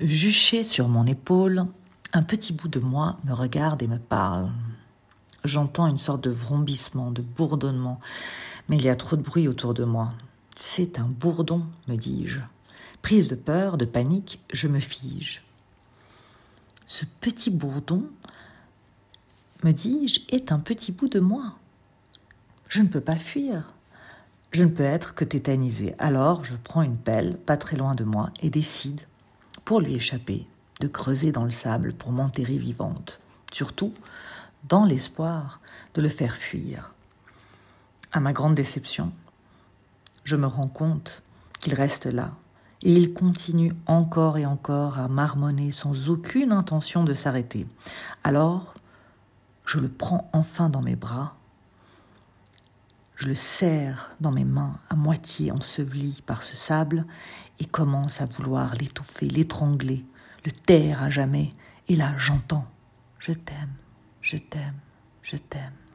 Juché sur mon épaule, un petit bout de moi me regarde et me parle. J'entends une sorte de vrombissement, de bourdonnement, mais il y a trop de bruit autour de moi. C'est un bourdon, me dis-je. Prise de peur, de panique, je me fige. Ce petit bourdon, me dis-je, est un petit bout de moi. Je ne peux pas fuir. Je ne peux être que tétanisé. Alors je prends une pelle, pas très loin de moi, et décide, pour lui échapper, de creuser dans le sable pour m'enterrer vivante. Surtout, dans l'espoir de le faire fuir. À ma grande déception, je me rends compte qu'il reste là, et il continue encore et encore à marmonner sans aucune intention de s'arrêter. Alors, je le prends enfin dans mes bras, je le serre dans mes mains à moitié enseveli par ce sable et commence à vouloir l'étouffer, l'étrangler, le taire à jamais. Et là, j'entends ⁇ Je t'aime, je t'aime, je t'aime ⁇